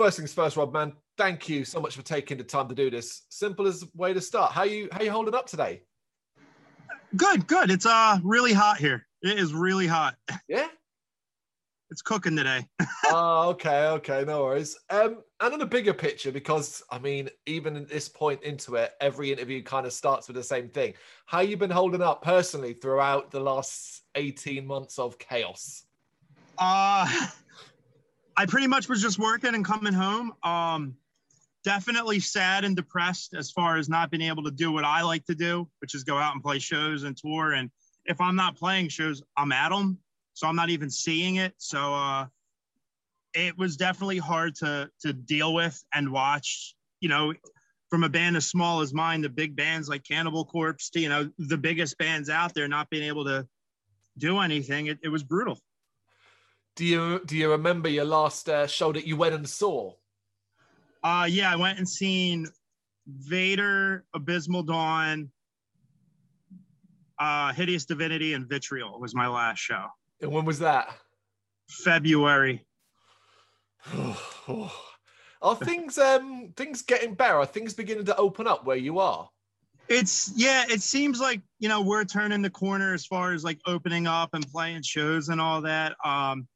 First things first, Rob, man, thank you so much for taking the time to do this. Simple as way to start. How you how you holding up today? Good, good. It's uh really hot here. It is really hot. Yeah. It's cooking today. oh, okay, okay, no worries. Um, and on a bigger picture, because I mean, even at this point into it, every interview kind of starts with the same thing. How you been holding up personally throughout the last 18 months of chaos? Uh I pretty much was just working and coming home. Um definitely sad and depressed as far as not being able to do what I like to do, which is go out and play shows and tour. And if I'm not playing shows, I'm at them so I'm not even seeing it. So uh, it was definitely hard to to deal with and watch. You know, from a band as small as mine, the big bands like Cannibal Corpse, to, you know, the biggest bands out there, not being able to do anything, it, it was brutal. Do you do you remember your last uh, show that you went and saw? Uh, yeah, I went and seen Vader, Abysmal Dawn, uh, Hideous Divinity, and Vitriol was my last show. And when was that? February. are things um things getting better? Are things beginning to open up where you are? It's yeah, it seems like you know we're turning the corner as far as like opening up and playing shows and all that. Um,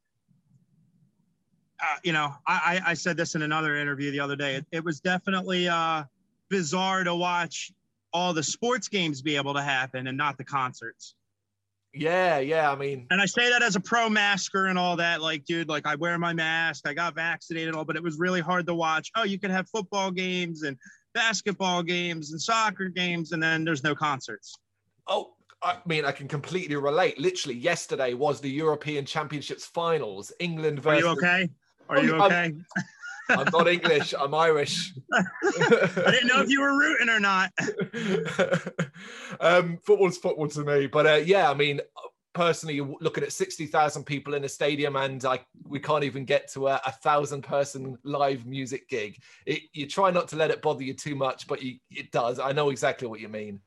uh, you know, I, I said this in another interview the other day. It, it was definitely uh, bizarre to watch all the sports games be able to happen and not the concerts. Yeah, yeah. I mean, and I say that as a pro masker and all that. Like, dude, like I wear my mask, I got vaccinated, all, but it was really hard to watch. Oh, you can have football games and basketball games and soccer games, and then there's no concerts. Oh, I mean, I can completely relate. Literally, yesterday was the European Championships finals. England versus. Are you okay? Are you okay? I'm, I'm not English. I'm Irish. I didn't know if you were rooting or not. um, football's football to me, but uh, yeah, I mean, personally, looking at sixty thousand people in a stadium, and like we can't even get to a, a thousand person live music gig. It, you try not to let it bother you too much, but you, it does. I know exactly what you mean.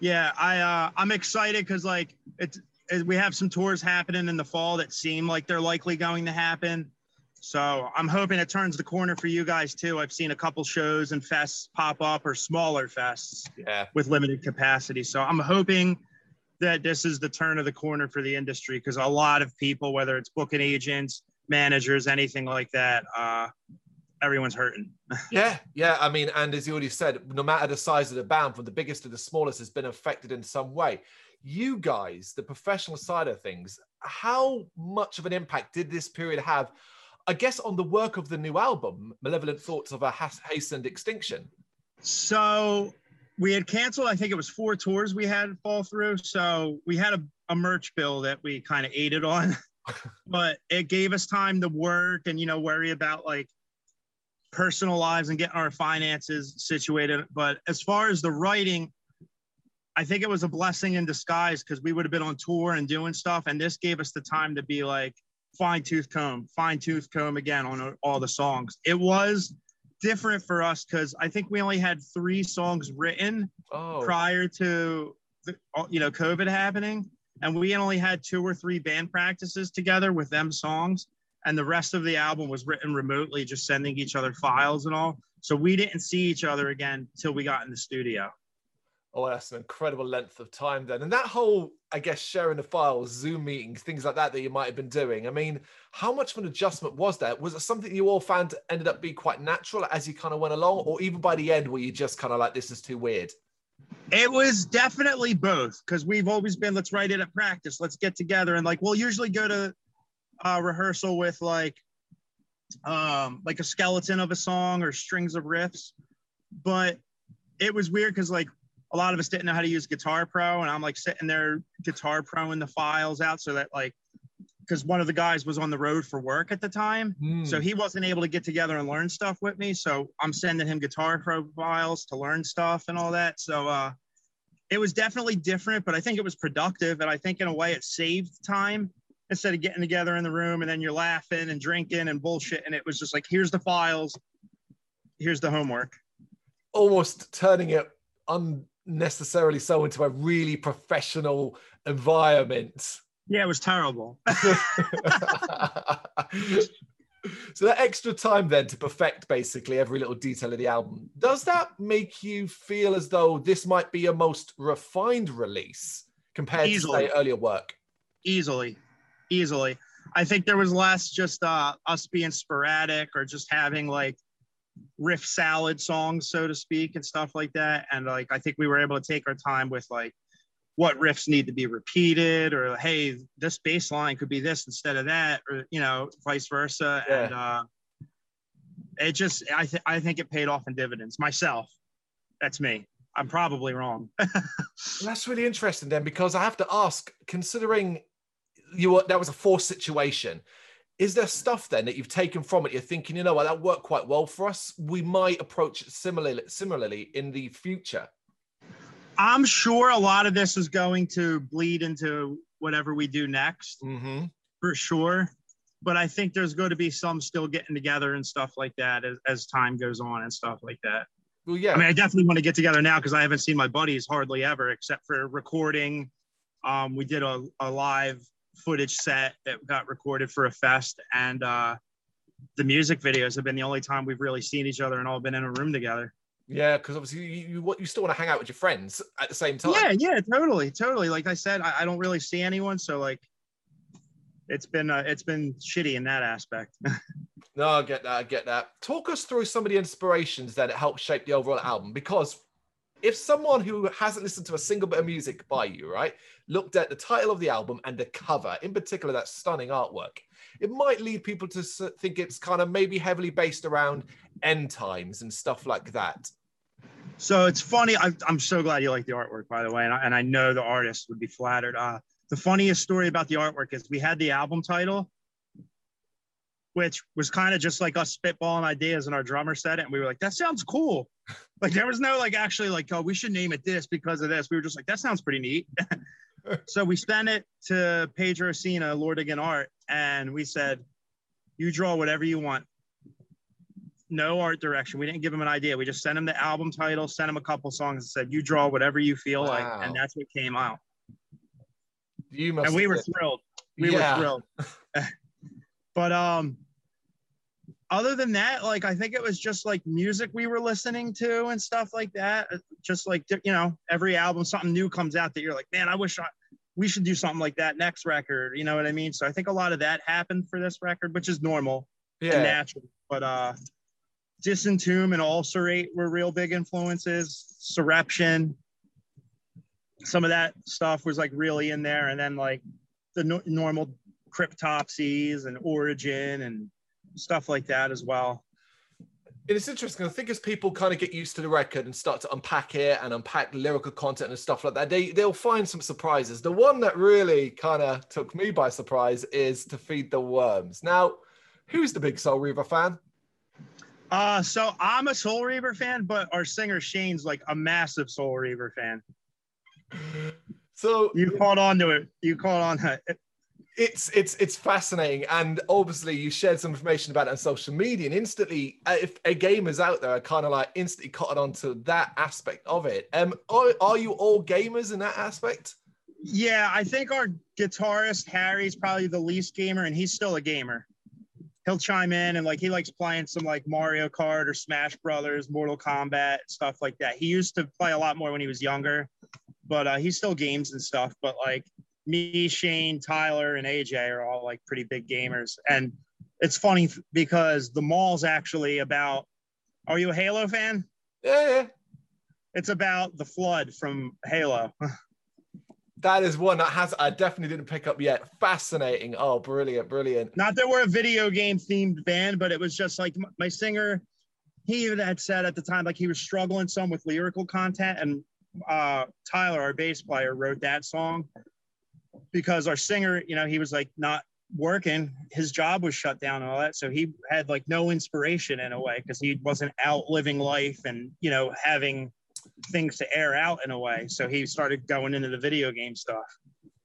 Yeah, I uh, I'm excited because like it's we have some tours happening in the fall that seem like they're likely going to happen. So I'm hoping it turns the corner for you guys too. I've seen a couple shows and fests pop up or smaller fests yeah. with limited capacity. So I'm hoping that this is the turn of the corner for the industry because a lot of people, whether it's booking agents, managers, anything like that, uh, everyone's hurting. yeah, yeah. I mean, and as you already said, no matter the size of the band, from the biggest to the smallest, has been affected in some way. You guys, the professional side of things, how much of an impact did this period have I guess on the work of the new album, Malevolent Thoughts of a Hastened Extinction. So we had canceled, I think it was four tours we had fall through. So we had a, a merch bill that we kind of aided on, but it gave us time to work and, you know, worry about like personal lives and getting our finances situated. But as far as the writing, I think it was a blessing in disguise because we would have been on tour and doing stuff. And this gave us the time to be like, fine tooth comb, fine tooth comb again on all the songs. It was different for us because I think we only had three songs written oh. prior to the, you know COVID happening, and we only had two or three band practices together with them songs, and the rest of the album was written remotely, just sending each other files and all. So we didn't see each other again till we got in the studio. Oh, that's an incredible length of time then. And that whole, I guess, sharing the files, Zoom meetings, things like that that you might have been doing. I mean, how much of an adjustment was that? Was it something you all found ended up being quite natural as you kind of went along, or even by the end were you just kind of like, this is too weird? It was definitely both because we've always been, let's write it at practice, let's get together. And like, we'll usually go to uh, rehearsal with like, um, like a skeleton of a song or strings of riffs. But it was weird because like a lot of us didn't know how to use Guitar Pro, and I'm like sitting there Guitar Pro in the files out so that like because one of the guys was on the road for work at the time, mm. so he wasn't able to get together and learn stuff with me. So I'm sending him Guitar Pro files to learn stuff and all that. So uh, it was definitely different, but I think it was productive, and I think in a way it saved time instead of getting together in the room and then you're laughing and drinking and bullshit. And it was just like, here's the files, here's the homework. Almost turning it un necessarily so into a really professional environment. Yeah, it was terrible. so that extra time then to perfect basically every little detail of the album, does that make you feel as though this might be a most refined release compared Easily. to say earlier work? easily easily i think there was less just uh us being sporadic or just having like riff salad songs so to speak and stuff like that. And like i think we were able to take our time with like what riffs need to be repeated or hey this bass line could be this instead of that or you know vice versa. Yeah. and uh it just i th- i think it paid off in dividends. Myself that's me. I'm probably wrong. That's really interesting then, because I have to ask, considering you were, that was a forced situation, is there stuff then that you've taken from it? You're thinking, you know what, that worked quite well for us. We might approach it similarly, similarly in the future. I'm sure a lot of this is going to bleed into whatever we do next Mm-hmm. for sure. But I think there's going to be some still getting together and stuff like that as, as time goes on and stuff like that. Well, yeah. I mean, I definitely want to get together now because I haven't seen my buddies hardly ever except for recording. Um, we did a, a live footage set that got recorded for a fest, and uh, the music videos have been the only time we've really seen each other and all been in a room together. yeah, because obviously you, you, you still want to hang out with your friends at the same time. Yeah, yeah, totally, totally. Like I said, I, I don't really see anyone, so like, it's been uh, it's been shitty in that aspect. No, I get that. I get that. Talk us through some of the inspirations that it helped shape the overall album. Because if someone who hasn't listened to a single bit of music by you, right, looked at the title of the album and the cover, in particular that stunning artwork, it might lead people to think it's kind of maybe heavily based around end times and stuff like that. so it's funny. I, I'm so glad you like the artwork, by the way, and I, and I know the artist would be flattered. Uh, the funniest story about the artwork is we had the album title, which was kind of just like us spitballing ideas, and our drummer said it, and we were like, "That sounds cool." Like there was no like actually like, "Oh, we should name it this because of this." We were just like, "That sounds pretty neat." so we sent it to Pedro Sena, Lord Again Art, and we said, "You draw whatever you want." No art direction. We didn't give him an idea. We just sent him the album title, sent him a couple songs, and said, "You draw whatever you feel Wow. like," and that's what came out. You must. And we were been- thrilled. We Yeah. were thrilled. but um, other than that, like I think it was just like music we were listening to and stuff like that. Uh, Just like you know, every album something new comes out that you're like, man, I wish I we should do something like that next record. You know what I mean? So I think a lot of that happened for this record, which is normal and Yeah. natural. But uh, Disentomb and Ulcerate were real big influences. Surreption, some of that stuff was like really in there, and then like the no- normal cryptopsies and origin and stuff like that as well. And it's interesting. I think as people kind of get used to the record and start to unpack it and unpack lyrical content and stuff like that, they they'll find some surprises. The one that really kind of took me by surprise is "To Feed the Worms." Now, who's the big Soul Reaver fan? Uh, so I'm a Soul Reaver fan, but our singer Shane's like a massive Soul Reaver fan. So You caught on to it. You caught on to it. It's it's it's fascinating, and obviously you shared some information about it on social media, and instantly, uh, if a gamers out there are kind of like instantly caught on to that aspect of it. Um, are, are you all gamers in that aspect? Yeah, I think our guitarist Harry's probably the least gamer, and he's still a gamer. He'll chime in and like he likes playing some like Mario Kart or Smash Brothers, Mortal Kombat, stuff like that. He used to play a lot more when he was younger, but uh, he still games and stuff. But like me, Shane, Tyler, and AJ are all like pretty big gamers, and it's funny because the mall's actually about. Are you a Halo fan? Yeah, yeah. It's about the flood from Halo. That is one that has I definitely didn't pick up yet. Fascinating. Oh, brilliant, brilliant. not that we're a video game themed band, but it was just like my singer, he even had said at the time, like he was struggling some with lyrical content. And uh, Tyler, our bass player, wrote that song because our singer, you know, he was like not working. His job was shut down and all that. So he had like no inspiration in a way because he wasn't out living life and, you know, having things to air out in a way. So he started going into the video game stuff.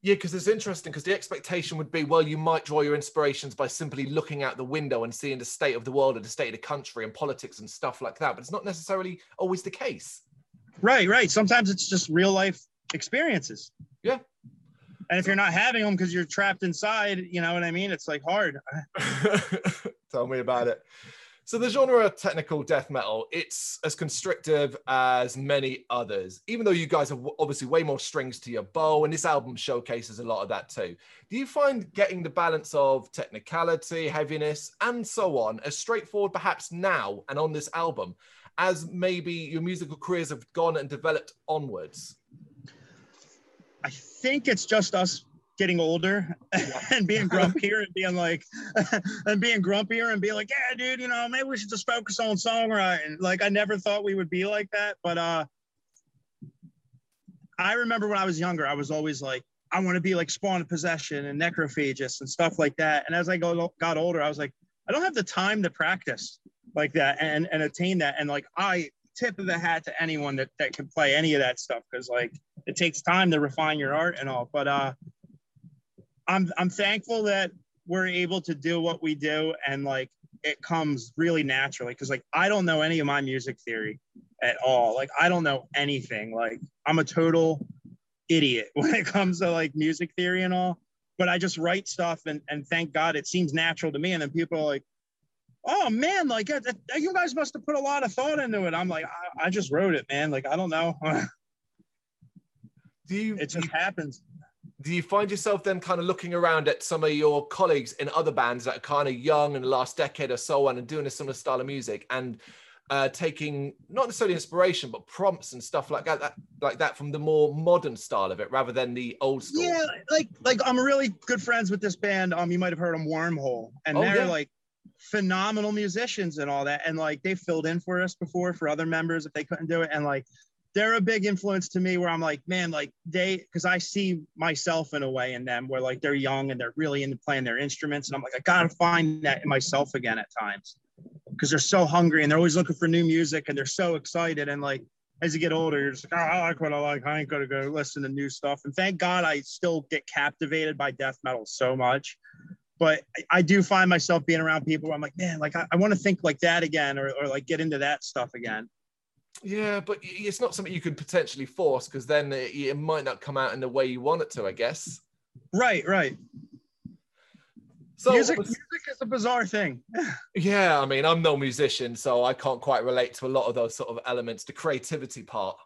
Yeah, because it's interesting because the expectation would be, well, you might draw your inspirations by simply looking out the window and seeing the state of the world or the state of the country and politics and stuff like that. But it's not necessarily always the case. Right, right. Sometimes it's just real life experiences. Yeah. And if you're not having them because you're trapped inside, you know what I mean? It's like hard. Tell me about it. So the genre of technical death metal, it's as constrictive as many others, even though you guys have obviously way more strings to your bow, and this album showcases a lot of that too. Do you find getting the balance of technicality, heaviness, and so on as straightforward perhaps now and on this album as maybe your musical careers have gone and developed onwards? I think it's just us getting older yeah. and being grumpier and being like and being grumpier and being like yeah dude you know maybe we should just focus on songwriting like i never thought we would be like that but uh i remember when i was younger i was always like i want to be like spawn of possession and necrophagist and stuff like that. And as i go, got older i was like i don't have the time to practice like that and and attain that. And like i tip of the hat to anyone that that can play any of that stuff because like it takes time to refine your art and all but uh I'm I'm thankful that we're able to do what we do and like it comes really naturally because like I don't know any of my music theory at all. Like I don't know anything. Like I'm a total idiot when it comes to like music theory and all. But I just write stuff and and thank God it seems natural to me. And then people are like, oh man, like you guys must have put a lot of thought into it. I'm like, I, I just wrote it, man. Like I don't know. do you? It just happens do you find yourself then kind of looking around at some of your colleagues in other bands that are kind of young in the last decade or so on and doing a similar style of music and uh, taking not necessarily inspiration but prompts and stuff like that, that, like that from the more modern style of it rather than the old school yeah like like i'm really good friends with this band um you might have heard them wormhole and oh, they're yeah. like phenomenal musicians and all that and like they filled in for us before for other members if they couldn't do it and like they're a big influence to me where I'm like, man, like they, because I see myself in a way in them where like they're young and they're really into playing their instruments. And I'm like, I got to find that in myself again at times because they're so hungry and they're always looking for new music and they're so excited. And like, as you get older, you're just like, oh, I like what I like. I ain't to go listen to new stuff. And thank God I still get captivated by death metal so much. But I do find myself being around people where I'm like, man, like I, I want to think like that again or, or like get into that stuff again. Yeah, but it's not something you could potentially force because then it, it, might not come out in the way you want it to, I guess. Right, right. So music, music is a bizarre thing. yeah, I mean, I'm no musician, so I can't quite relate to a lot of those sort of elements, the creativity part.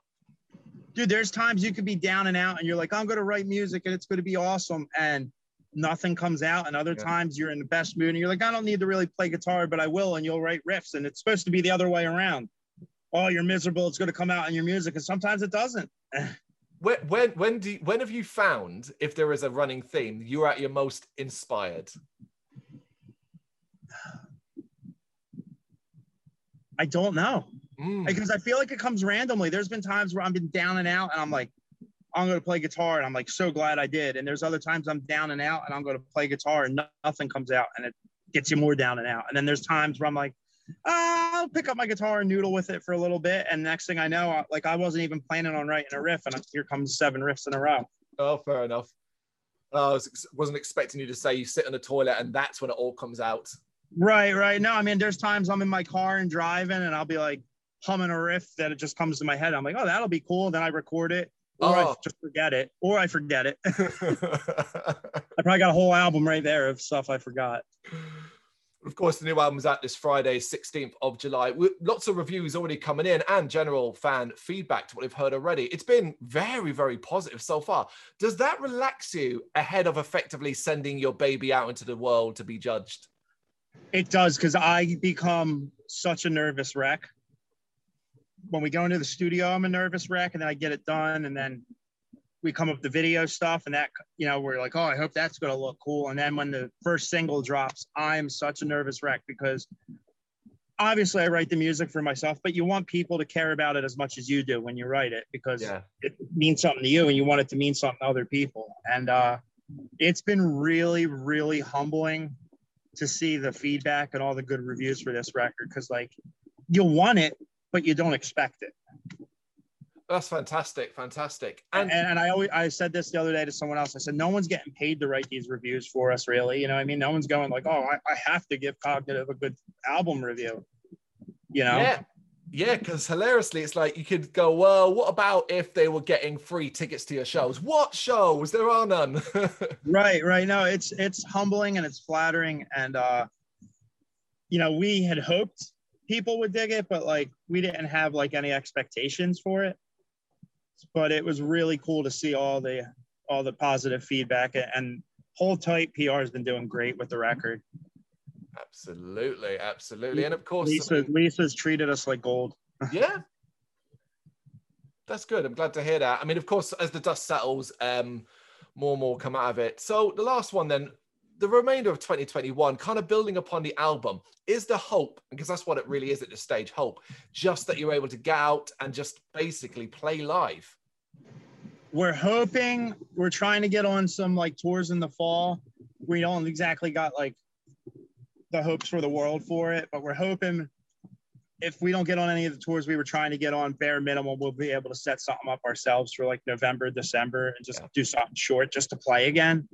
Dude, there's times you could be down and out and you're like, I'm going to write music and it's going to be awesome. And nothing comes out. And other yeah. times you're in the best mood and you're like, I don't need to really play guitar, but I will. And you'll write riffs. And it's supposed to be the other way around oh, you're miserable. It's going to come out in your music, and sometimes it doesn't. when when when do you, when have you found if there is a running theme you're at your most inspired? I don't know mm. because I feel like it comes randomly. There's been times where I've been down and out, and I'm like, I'm going to play guitar, and I'm like so glad I did. And there's other times I'm down and out, and I'm going to play guitar, and nothing comes out, and it gets you more down and out. And then there's times where I'm like, I'll pick up my guitar and noodle with it for a little bit. And next thing I know, like I wasn't even planning on writing a riff, and here comes seven riffs in a row. Oh, fair enough. Oh, I was, wasn't expecting you to say you sit in the toilet and that's when it all comes out. Right, right. No, I mean, there's times I'm in my car and driving, and I'll be like humming a riff that it just comes to my head. I'm like, oh, that'll be cool. Then I record it, or oh. I just forget it, or I forget it. I probably got a whole album right there of stuff I forgot. Of course, the new album's out this Friday, 16th of July. Lots of reviews already coming in and general fan feedback to what we've heard already. It's been very, very positive so far. Does that relax you ahead of effectively sending your baby out into the world to be judged? It does, because I become such a nervous wreck. When we go into the studio, I'm a nervous wreck, and then I get it done, and then we come up with the video stuff and that you know we're like oh i hope that's going to look cool. And then when the first single drops i'm such a nervous wreck because obviously i write the music for myself but you want people to care about it as much as you do when you write it because yeah. it means something to you and you want it to mean something to other people. And uh, it's been really really humbling to see the feedback and all the good reviews for this record because like you want it but you don't expect it that's fantastic, fantastic. And, and, and I always I said this the other day to someone else. I said no one's getting paid to write these reviews for us, really. You know, I mean, no one's going like, oh, I, I have to give Cognitive a good album review. You know. Yeah. Yeah, because hilariously, it's like you could go, well, what about if they were getting free tickets to your shows? What shows? There are none. right, right. No, it's it's humbling and it's flattering, and uh, you know, we had hoped people would dig it, but like we didn't have like any expectations for it. But it was really cool to see all the all the positive feedback and Hold Tight PR has been doing great with the record. Absolutely, absolutely, and of course, Lisa, Lisa's treated us like gold. yeah, that's good. I'm glad to hear that. I mean, of course, as the dust settles, um, more and more come out of it. So the last one, then, the remainder of 2021, kind of building upon the album, is the hope because that's what it really is at this stage. Hope, just that you're able to get out and just basically play live. We're hoping we're trying to get on some like tours in the fall. We don't exactly got like the hopes for the world for it, but we're hoping if we don't get on any of the tours we were trying to get on, bare minimum, we'll be able to set something up ourselves for like November, December, and just yeah. do something short just to play again.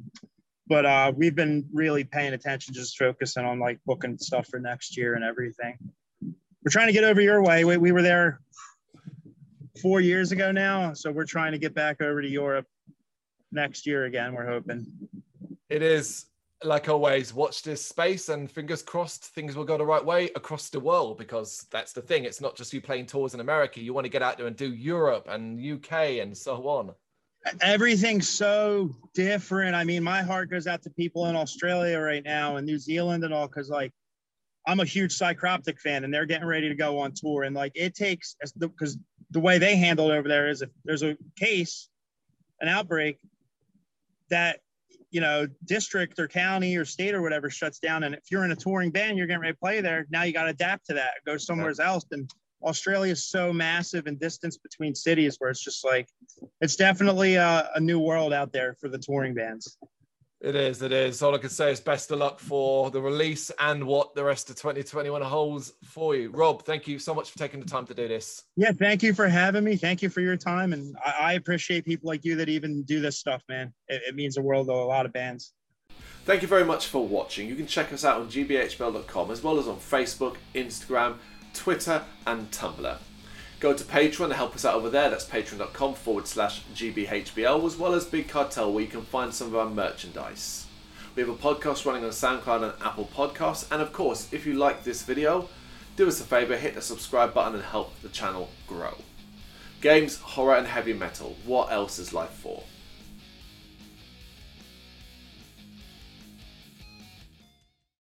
But uh, we've been really paying attention, just focusing on like booking stuff for next year and everything. We're trying to get over your way. We, we were there four years ago now, so we're trying to get back over to Europe next year again. We're hoping. It is like always, watch this space and fingers crossed things will go the right way across the world because that's the thing. It's not just you playing tours in America. You want to get out there and do Europe and UK and so on. Everything's so different. I mean, my heart goes out to people in Australia right now and New Zealand and all because, like, I'm a huge Psycroptic fan and they're getting ready to go on tour. And, like, it takes because the, the way they handle it over there is if there's a case, an outbreak, that you know, district or county or state or whatever shuts down. And if you're in a touring band, you're getting ready to play there. Now you got to adapt to that, go somewhere yeah. else. And Australia is so massive and distance between cities where it's just like, it's definitely a, a new world out there for the touring bands. It is. It is. All I can say is best of luck for the release and what the rest of 2021 holds for you. Rob, thank you so much for taking the time to do this. Yeah, thank you for having me. Thank you for your time. And I, I appreciate people like you that even do this stuff, man. It, it means the world to a lot of bands. Thank you very much for watching. You can check us out on gbhbl.com as well as on Facebook, Instagram, Twitter, and Tumblr. Go to Patreon to help us out over there. That's patreon.com forward slash GBHBL, as well as Big Cartel, where you can find some of our merchandise. We have a podcast running on SoundCloud and Apple Podcasts. And of course, if you like this video, do us a favour, hit the subscribe button and help the channel grow. Games, horror, and heavy metal. What else is life for?